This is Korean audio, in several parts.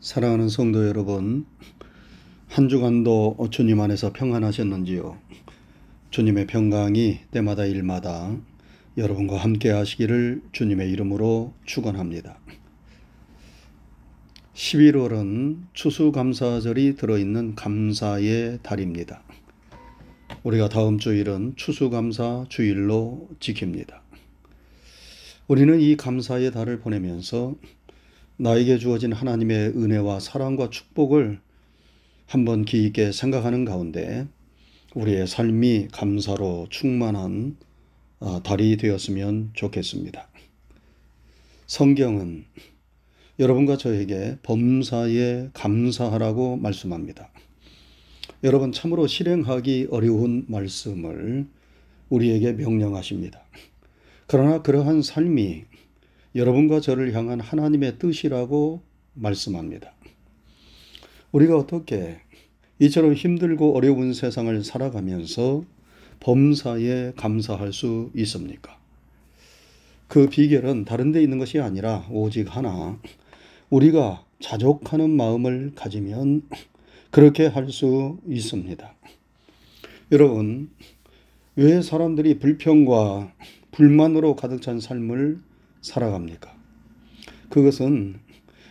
사랑하는 성도 여러분, 한 주간도 주님 안에서 평안하셨는지요? 주님의 평강이 때마다 일마다 여러분과 함께 하시기를 주님의 이름으로 축원합니다. 11월은 추수감사절이 들어있는 감사의 달입니다. 우리가 다음 주일은 추수감사 주일로 지킵니다. 우리는 이 감사의 달을 보내면서 나에게 주어진 하나님의 은혜와 사랑과 축복을 한번 깊게 생각하는 가운데 우리의 삶이 감사로 충만한 어, 달이 되었으면 좋겠습니다. 성경은 여러분과 저에게 범사에 감사하라고 말씀합니다. 여러분 참으로 실행하기 어려운 말씀을 우리에게 명령하십니다. 그러나 그러한 삶이 여러분과 저를 향한 하나님의 뜻이라고 말씀합니다. 우리가 어떻게 이처럼 힘들고 어려운 세상을 살아가면서 범사에 감사할 수 있습니까? 그 비결은 다른 데 있는 것이 아니라 오직 하나, 우리가 자족하는 마음을 가지면 그렇게 할 수 있습니다. 여러분, 왜 사람들이 불평과 불만으로 가득 찬 삶을 살아갑니까? 그것은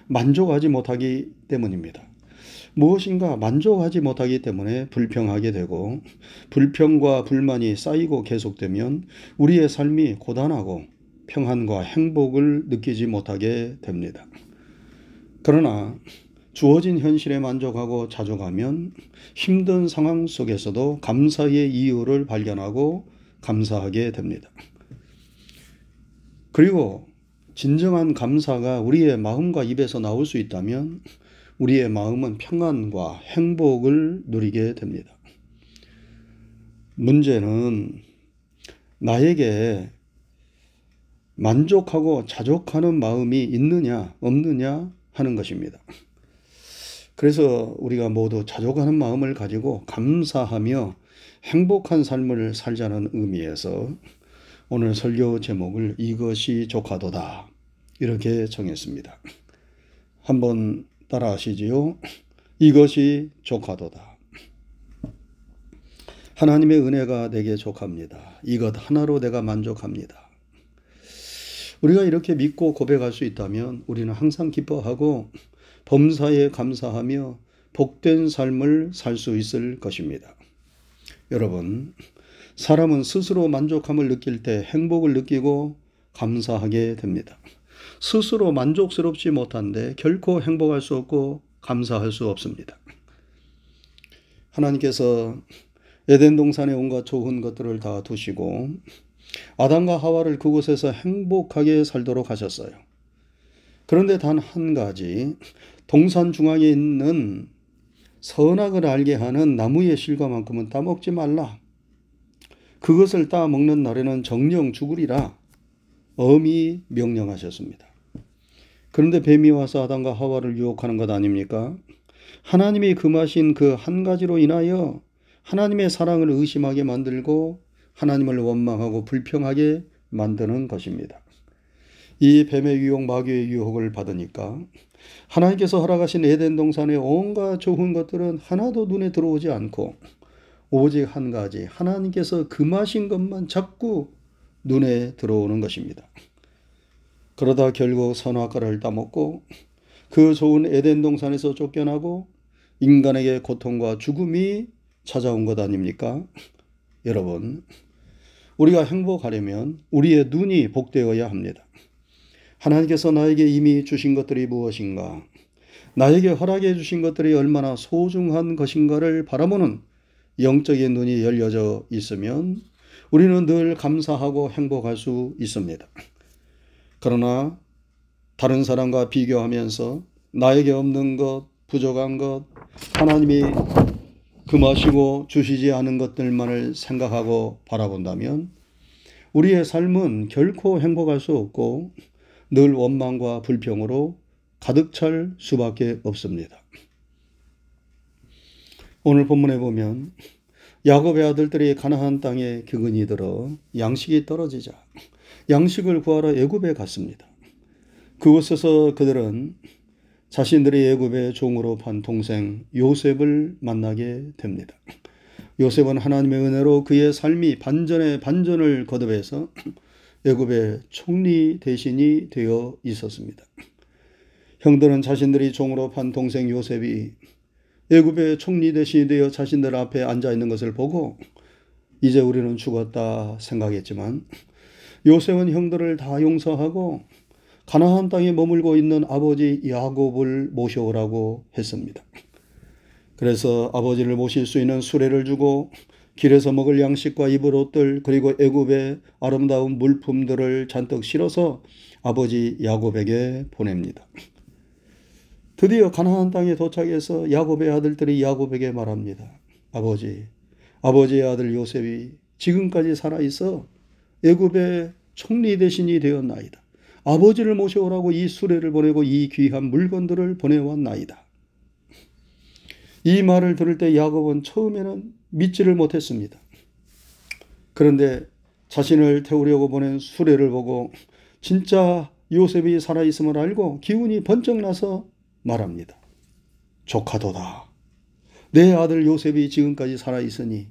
만족하지 못하기 때문입니다. 무엇인가 만족하지 못하기 때문에 불평하게 되고 불평과 불만이 쌓이고 계속되면 우리의 삶이 고단하고 평안과 행복을 느끼지 못하게 됩니다. 그러나 주어진 현실에 만족하고 자족하면 힘든 상황 속에서도 감사의 이유를 발견하고 감사하게 됩니다. 그리고 진정한 감사가 우리의 마음과 입에서 나올 수 있다면 우리의 마음은 평안과 행복을 누리게 됩니다. 문제는 나에게 만족하고 자족하는 마음이 있느냐, 없느냐 하는 것입니다. 그래서 우리가 모두 자족하는 마음을 가지고 감사하며 행복한 삶을 살자는 의미에서 오늘 설교 제목을 이것이 조카도다. 이렇게 정했습니다. 한번 따라 하시지요. 이것이 조카도다. 하나님의 은혜가 내게 족합니다. 이것 하나로 내가 만족합니다. 우리가 이렇게 믿고 고백할 수 있다면 우리는 항상 기뻐하고 범사에 감사하며 복된 삶을 살 수 있을 것입니다. 여러분, 사람은 스스로 만족함을 느낄 때 행복을 느끼고 감사하게 됩니다. 스스로 만족스럽지 못한데 결코 행복할 수 없고 감사할 수 없습니다. 하나님께서 에덴 동산에 온갖 좋은 것들을 다 두시고 아담과 하와를 그곳에서 행복하게 살도록 하셨어요. 그런데 단 한 가지 동산 중앙에 있는 선악을 알게 하는 나무의 실과만큼은 따먹지 말라. 그것을 따 먹는 날에는 정령 죽으리라 엄히 명령하셨습니다. 그런데 뱀이 와서 아담과 하와를 유혹하는 것 아닙니까? 하나님이 금하신 그 한 가지로 인하여 하나님의 사랑을 의심하게 만들고 하나님을 원망하고 불평하게 만드는 것입니다. 이 뱀의 유혹, 마귀의 유혹을 받으니까 하나님께서 허락하신 에덴 동산의 온갖 좋은 것들은 하나도 눈에 들어오지 않고 오직 한 가지 하나님께서 금하신 것만 자꾸 눈에 들어오는 것입니다. 그러다 결국 선악과를 따먹고 그 좋은 에덴 동산에서 쫓겨나고 인간에게 고통과 죽음이 찾아온 것 아닙니까? 여러분, 우리가 행복하려면 우리의 눈이 복되어야 합니다. 하나님께서 나에게 이미 주신 것들이 무엇인가? 나에게 허락해 주신 것들이 얼마나 소중한 것인가를 바라보는 영적인 눈이 열려져 있으면 우리는 늘 감사하고 행복할 수 있습니다. 그러나 다른 사람과 비교하면서 나에게 없는 것, 부족한 것, 하나님이 금하시고 주시지 않은 것들만을 생각하고 바라본다면 우리의 삶은 결코 행복할 수 없고 늘 원망과 불평으로 가득 찰 수밖에 없습니다. 오늘 본문에 보면 야곱의 아들들이 가나안 땅에 기근이 들어 양식이 떨어지자 양식을 구하러 애굽에 갔습니다. 그곳에서 그들은 자신들이 애굽의 종으로 판 동생 요셉을 만나게 됩니다. 요셉은 하나님의 은혜로 그의 삶이 반전에 반전을 거듭해서 애굽의 총리 대신이 되어 있었습니다. 형들은 자신들이 종으로 판 동생 요셉이 애굽의 총리 대신이 되어 자신들 앞에 앉아 있는 것을 보고 이제 우리는 죽었다 생각했지만 요셉은 형들을 다 용서하고 가나안 땅에 머물고 있는 아버지 야곱을 모셔오라고 했습니다. 그래서 아버지를 모실 수 있는 수레를 주고 길에서 먹을 양식과 입을 옷들 그리고 애굽의 아름다운 물품들을 잔뜩 실어서 아버지 야곱에게 보냅니다. 드디어 가나안 땅에 도착해서 야곱의 아들들이 야곱에게 말합니다. 아버지, 아버지의 아들 요셉이 지금까지 살아 있어 애굽의 총리 대신이 되었나이다. 아버지를 모셔오라고 이 수레를 보내고 이 귀한 물건들을 보내왔나이다. 이 말을 들을 때 야곱은 처음에는 믿지를 못했습니다. 그런데 자신을 태우려고 보낸 수레를 보고 진짜 요셉이 살아있음을 알고 기운이 번쩍 나서 말합니다. 조카도다. 내 아들 요셉이 지금까지 살아 있으니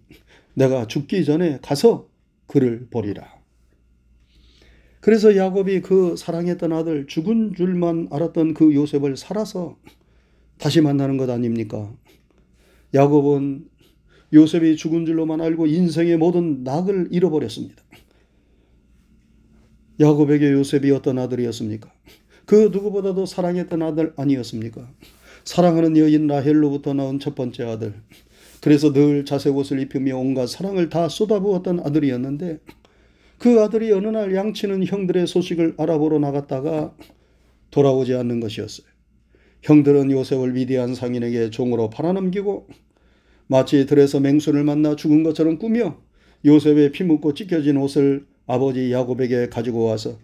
내가 죽기 전에 가서 그를 보리라. 그래서 야곱이 그 사랑했던 아들 죽은 줄만 알았던 그 요셉을 살아서 다시 만나는 것 아닙니까? 야곱은 요셉이 죽은 줄로만 알고 인생의 모든 낙을 잃어버렸습니다. 야곱에게 요셉이 어떤 아들이었습니까? 그 누구보다도 사랑했던 아들 아니었습니까? 사랑하는 여인 라헬로부터 나온 첫 번째 아들. 그래서 늘 자색 옷을 입히며 온갖 사랑을 다 쏟아부었던 아들이었는데 그 아들이 어느 날 양치는 형들의 소식을 알아보러 나갔다가 돌아오지 않는 것이었어요. 형들은 요셉을 위대한 상인에게 종으로 팔아넘기고 마치 들에서 맹수를 만나 죽은 것처럼 꾸며 요셉의 피 묻고 찢겨진 옷을 아버지 야곱에게 가지고 와서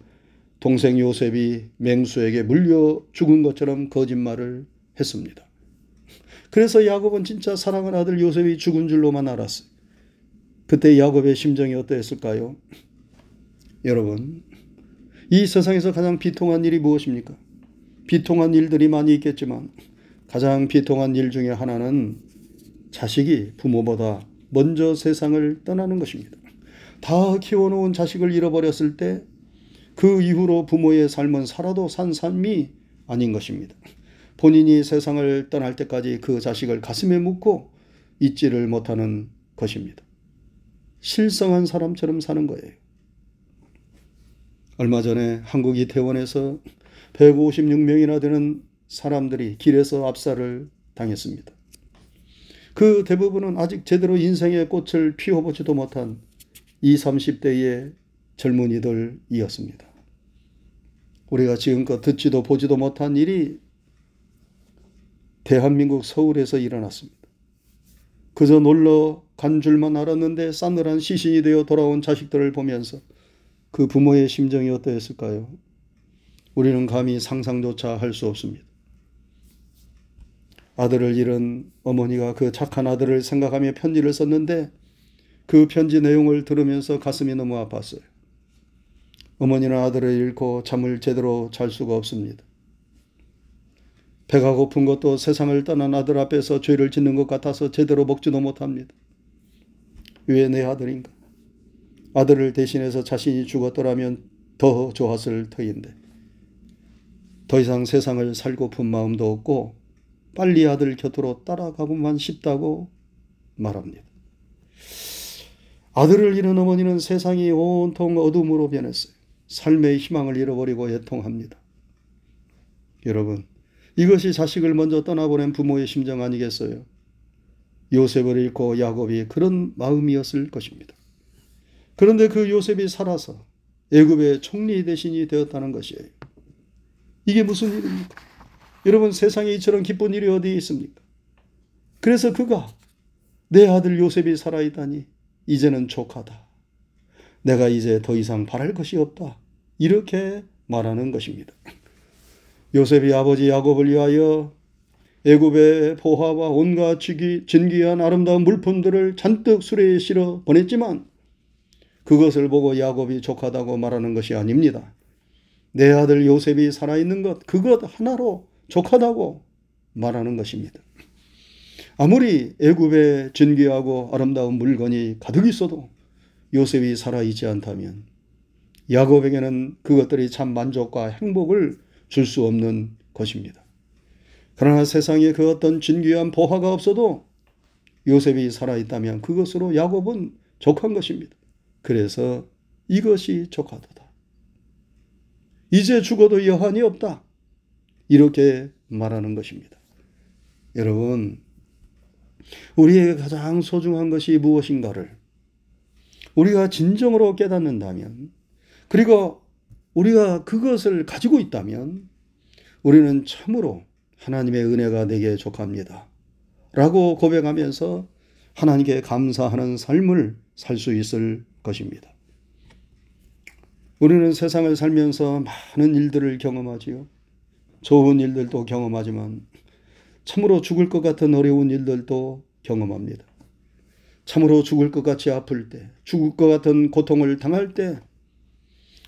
동생 요셉이 맹수에게 물려 죽은 것처럼 거짓말을 했습니다. 그래서 야곱은 진짜 사랑하는 아들 요셉이 죽은 줄로만 알았어요. 그때 야곱의 심정이 어떠했을까요? 여러분, 이 세상에서 가장 비통한 일이 무엇입니까? 비통한 일들이 많이 있겠지만 가장 비통한 일 중에 하나는 자식이 부모보다 먼저 세상을 떠나는 것입니다. 다 키워놓은 자식을 잃어버렸을 때 그 이후로 부모의 삶은 살아도 산 삶이 아닌 것입니다. 본인이 세상을 떠날 때까지 그 자식을 가슴에 묻고 잊지를 못하는 것입니다. 실성한 사람처럼 사는 거예요. 얼마 전에 한국 이태원에서 156명이나 되는 사람들이 길에서 압살을 당했습니다. 그 대부분은 아직 제대로 인생의 꽃을 피워보지도 못한 20, 30대의 젊은이들이었습니다. 우리가 지금껏 듣지도 보지도 못한 일이 대한민국 서울에서 일어났습니다. 그저 놀러 간 줄만 알았는데 싸늘한 시신이 되어 돌아온 자식들을 보면서 그 부모의 심정이 어떠했을까요? 우리는 감히 상상조차 할 수 없습니다. 아들을 잃은 어머니가 그 착한 아들을 생각하며 편지를 썼는데 그 편지 내용을 들으면서 가슴이 너무 아팠어요. 어머니는 아들을 잃고 잠을 제대로 잘 수가 없습니다. 배가 고픈 것도 세상을 떠난 아들 앞에서 죄를 짓는 것 같아서 제대로 먹지도 못합니다. 왜 내 아들인가? 아들을 대신해서 자신이 죽었더라면 더 좋았을 터인데 더 이상 세상을 살고픈 마음도 없고 빨리 아들 곁으로 따라가고만 싶다고 말합니다. 아들을 잃은 어머니는 세상이 온통 어둠으로 변했어요. 삶의 희망을 잃어버리고 애통합니다. 여러분, 이것이 자식을 먼저 떠나보낸 부모의 심정 아니겠어요? 요셉을 잃고 야곱이 그런 마음이었을 것입니다. 그런데 그 요셉이 살아서 애굽의 총리 대신이 되었다는 것이에요. 이게 무슨 일입니까? 여러분 세상에 이처럼 기쁜 일이 어디 있습니까? 그래서 그가 내 아들 요셉이 살아있다니 이제는 족하다. 내가 이제 더 이상 바랄 것이 없다. 이렇게 말하는 것입니다. 요셉이 아버지 야곱을 위하여 애굽의 보화와 온갖 진귀한 아름다운 물품들을 잔뜩 수레에 실어 보냈지만 그것을 보고 야곱이 족하다고 말하는 것이 아닙니다. 내 아들 요셉이 살아있는 것, 그것 하나로 족하다고 말하는 것입니다. 아무리 애굽에 진귀하고 아름다운 물건이 가득 있어도 요셉이 살아있지 않다면 야곱에게는 그것들이 참 만족과 행복을 줄 수 없는 것입니다. 그러나 세상에 그 어떤 진귀한 보화가 없어도 요셉이 살아있다면 그것으로 야곱은 족한 것입니다. 그래서 이것이 족하도다. 이제 죽어도 여한이 없다. 이렇게 말하는 것입니다. 여러분, 우리에게 가장 소중한 것이 무엇인가를 우리가 진정으로 깨닫는다면, 그리고 우리가 그것을 가지고 있다면, 우리는 참으로 하나님의 은혜가 내게 족합니다. 라고 고백하면서 하나님께 감사하는 삶을 살 수 있을 것입니다. 우리는 세상을 살면서 많은 일들을 경험하지요. 좋은 일들도 경험하지만 참으로 죽을 것 같은 어려운 일들도 경험합니다. 참으로 죽을 것 같이 아플 때, 죽을 것 같은 고통을 당할 때,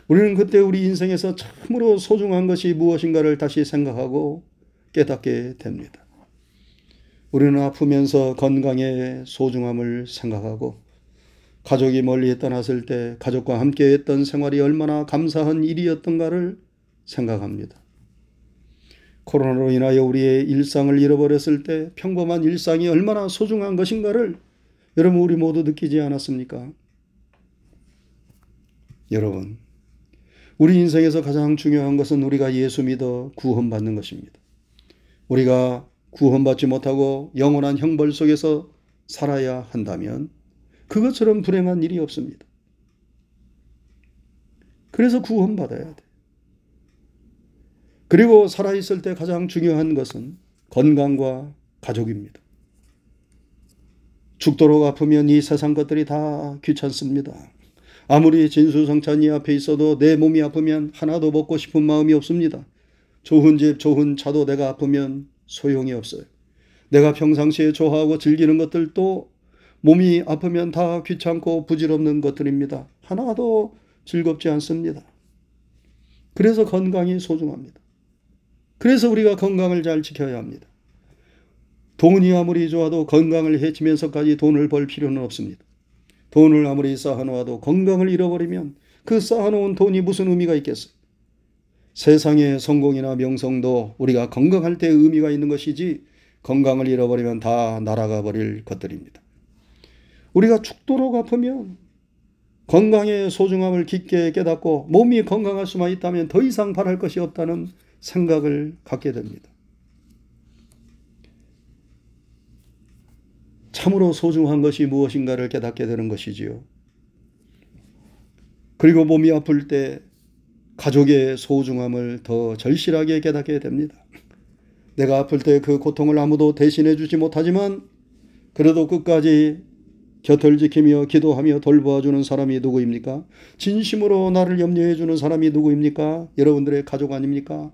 우리는 그때 우리 인생에서 참으로 소중한 것이 무엇인가를 다시 생각하고 깨닫게 됩니다. 우리는 아프면서 건강의 소중함을 생각하고 가족이 멀리 떠났을 때 가족과 함께 했던 생활이 얼마나 감사한 일이었던가를 생각합니다. 코로나로 인하여 우리의 일상을 잃어버렸을 때 평범한 일상이 얼마나 소중한 것인가를 여러분 우리 모두 느끼지 않았습니까? 여러분, 우리 인생에서 가장 중요한 것은 우리가 예수 믿어 구원받는 것입니다. 우리가 구원받지 못하고 영원한 형벌 속에서 살아야 한다면 그것처럼 불행한 일이 없습니다. 그래서 구원받아야 돼. 그리고 살아있을 때 가장 중요한 것은 건강과 가족입니다. 죽도록 아프면 이 세상 것들이 다 귀찮습니다. 아무리 진수성찬이 앞에 있어도 내 몸이 아프면 하나도 먹고 싶은 마음이 없습니다. 좋은 집, 좋은 차도 내가 아프면 소용이 없어요. 내가 평상시에 좋아하고 즐기는 것들도 몸이 아프면 다 귀찮고 부질없는 것들입니다. 하나도 즐겁지 않습니다. 그래서 건강이 소중합니다. 그래서 우리가 건강을 잘 지켜야 합니다. 돈이 아무리 좋아도 건강을 해치면서까지 돈을 벌 필요는 없습니다. 돈을 아무리 쌓아놓아도 건강을 잃어버리면 그 쌓아놓은 돈이 무슨 의미가 있겠어요? 세상의 성공이나 명성도 우리가 건강할 때 의미가 있는 것이지 건강을 잃어버리면 다 날아가 버릴 것들입니다. 우리가 죽도록 아프면 건강의 소중함을 깊게 깨닫고 몸이 건강할 수만 있다면 더 이상 바랄 것이 없다는 생각을 갖게 됩니다. 참으로 소중한 것이 무엇인가를 깨닫게 되는 것이지요. 그리고 몸이 아플 때 가족의 소중함을 더 절실하게 깨닫게 됩니다. 내가 아플 때 그 고통을 아무도 대신해 주지 못하지만 그래도 끝까지 곁을 지키며 기도하며 돌보아 주는 사람이 누구입니까? 진심으로 나를 염려해 주는 사람이 누구입니까? 여러분들의 가족 아닙니까?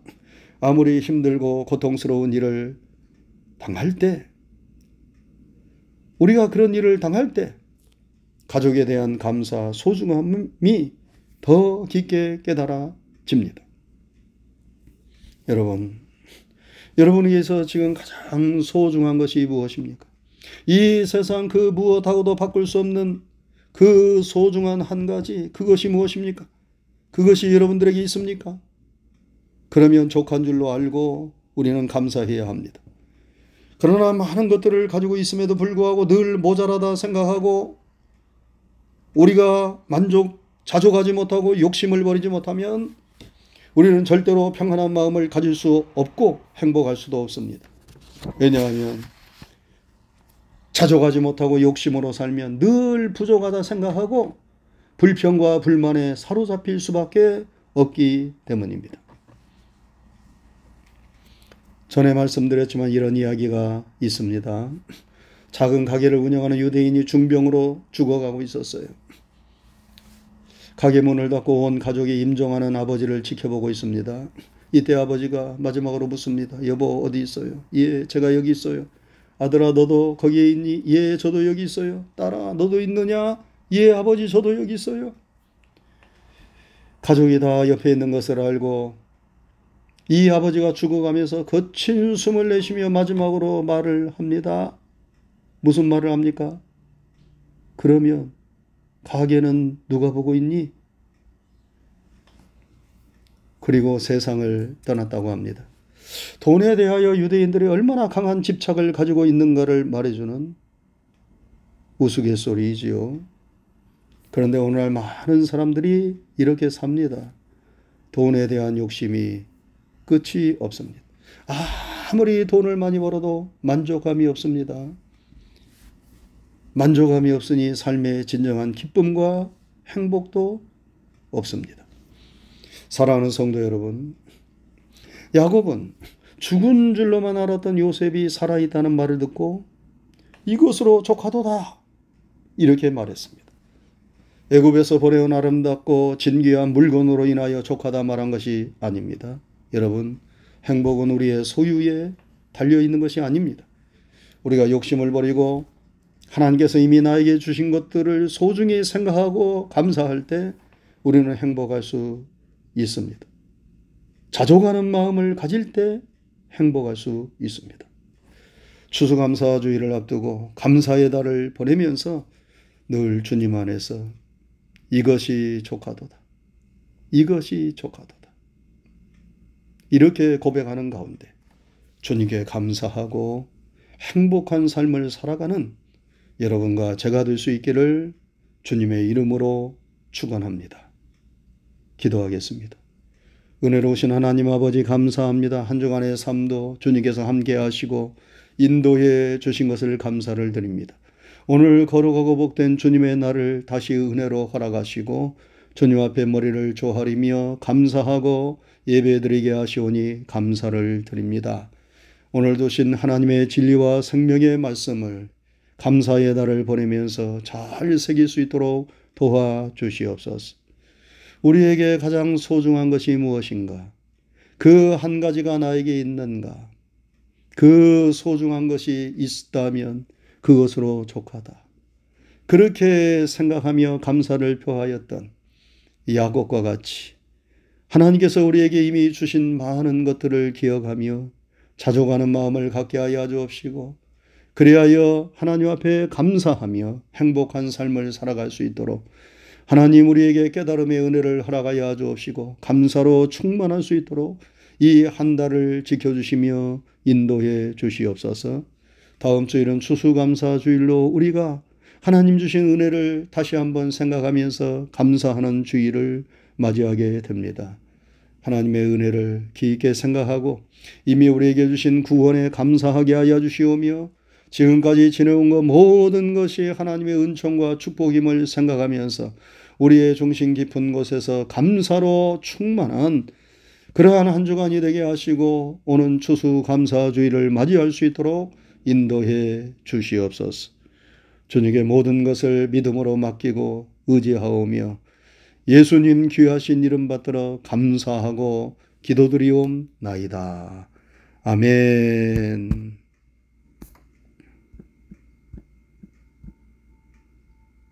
아무리 힘들고 고통스러운 일을 당할 때, 우리가 그런 일을 당할 때, 가족에 대한 감사, 소중함이 더 깊게 깨달아집니다. 여러분, 여러분에게서 지금 가장 소중한 것이 무엇입니까? 이 세상 그 무엇하고도 바꿀 수 없는 그 소중한 한 가지, 그것이 무엇입니까? 그것이 여러분들에게 있습니까? 그러면 족한 줄로 알고 우리는 감사해야 합니다. 그러나 많은 것들을 가지고 있음에도 불구하고 늘 모자라다 생각하고 우리가 만족, 자족하지 못하고 욕심을 버리지 못하면 우리는 절대로 평안한 마음을 가질 수 없고 행복할 수도 없습니다. 왜냐하면 자족하지 못하고 욕심으로 살면 늘 부족하다 생각하고 불평과 불만에 사로잡힐 수밖에 없기 때문입니다. 전에 말씀드렸지만 이런 이야기가 있습니다. 작은 가게를 운영하는 유대인이 중병으로 죽어가고 있었어요. 가게 문을 닫고 온 가족이 임종하는 아버지를 지켜보고 있습니다. 이때 아버지가 마지막으로 묻습니다. 여보 어디 있어요? 예, 제가 여기 있어요. 아들아 너도 거기에 있니? 예, 저도 여기 있어요. 딸아 너도 있느냐? 예, 아버지 저도 여기 있어요. 가족이 다 옆에 있는 것을 알고 이 아버지가 죽어가면서 거친 숨을 내쉬며 마지막으로 말을 합니다. 무슨 말을 합니까? 그러면 가게는 누가 보고 있니? 그리고 세상을 떠났다고 합니다. 돈에 대하여 유대인들이 얼마나 강한 집착을 가지고 있는가를 말해주는 우스갯소리이지요. 그런데 오늘날 많은 사람들이 이렇게 삽니다. 돈에 대한 욕심이 끝이 없습니다. 아무리 돈을 많이 벌어도 만족감이 없습니다. 만족감이 없으니 삶의 진정한 기쁨과 행복도 없습니다. 사랑하는 성도 여러분, 야곱은 죽은 줄로만 알았던 요셉이 살아있다는 말을 듣고 이것으로 조카도다 이렇게 말했습니다. 애굽에서 보내온 아름답고 진귀한 물건으로 인하여 조카다 말한 것이 아닙니다. 여러분, 행복은 우리의 소유에 달려 있는 것이 아닙니다. 우리가 욕심을 버리고 하나님께서 이미 나에게 주신 것들을 소중히 생각하고 감사할 때 우리는 행복할 수 있습니다. 자족하는 마음을 가질 때 행복할 수 있습니다. 추수감사주의를 앞두고 감사의 달을 보내면서 늘 주님 안에서 이것이 조카도다. 이것이 조카도다. 이렇게 고백하는 가운데 주님께 감사하고 행복한 삶을 살아가는 여러분과 제가 될 수 있기를 주님의 이름으로 축원합니다. 기도하겠습니다. 은혜로우신 하나님 아버지 감사합니다. 한 주간의 삶도 주님께서 함께 하시고 인도해 주신 것을 감사를 드립니다. 오늘 거룩하고 복된 주님의 날을 다시 은혜로 허락하시고 주님 앞에 머리를 조아리며 감사하고 예배드리게 하시오니 감사를 드립니다. 오늘도 신 하나님의 진리와 생명의 말씀을 감사의 달을 보내면서 잘 새길 수 있도록 도와주시옵소서. 우리에게 가장 소중한 것이 무엇인가? 그 한 가지가 나에게 있는가? 그 소중한 것이 있다면 그것으로 족하다. 그렇게 생각하며 감사를 표하였던 야곱과 같이 하나님께서 우리에게 이미 주신 많은 것들을 기억하며 자족하는 마음을 갖게 하여 주옵시고 그리하여 하나님 앞에 감사하며 행복한 삶을 살아갈 수 있도록 하나님 우리에게 깨달음의 은혜를 허락하여 주옵시고 감사로 충만할 수 있도록 이 한 달을 지켜주시며 인도해 주시옵소서. 다음 주일은 추수감사 주일로 우리가 하나님 주신 은혜를 다시 한번 생각하면서 감사하는 주일을 맞이하게 됩니다. 하나님의 은혜를 깊게 생각하고 이미 우리에게 주신 구원에 감사하게 하여 주시오며 지금까지 지내온 것 모든 것이 하나님의 은총과 축복임을 생각하면서 우리의 중심 깊은 곳에서 감사로 충만한 그러한 한 주간이 되게 하시고 오는 추수 감사주의를 맞이할 수 있도록 인도해 주시옵소서. 주님께 모든 것을 믿음으로 맡기고 의지하오며 예수님 귀하신 이름 받들어 감사하고 기도드리옵나이다. 아멘.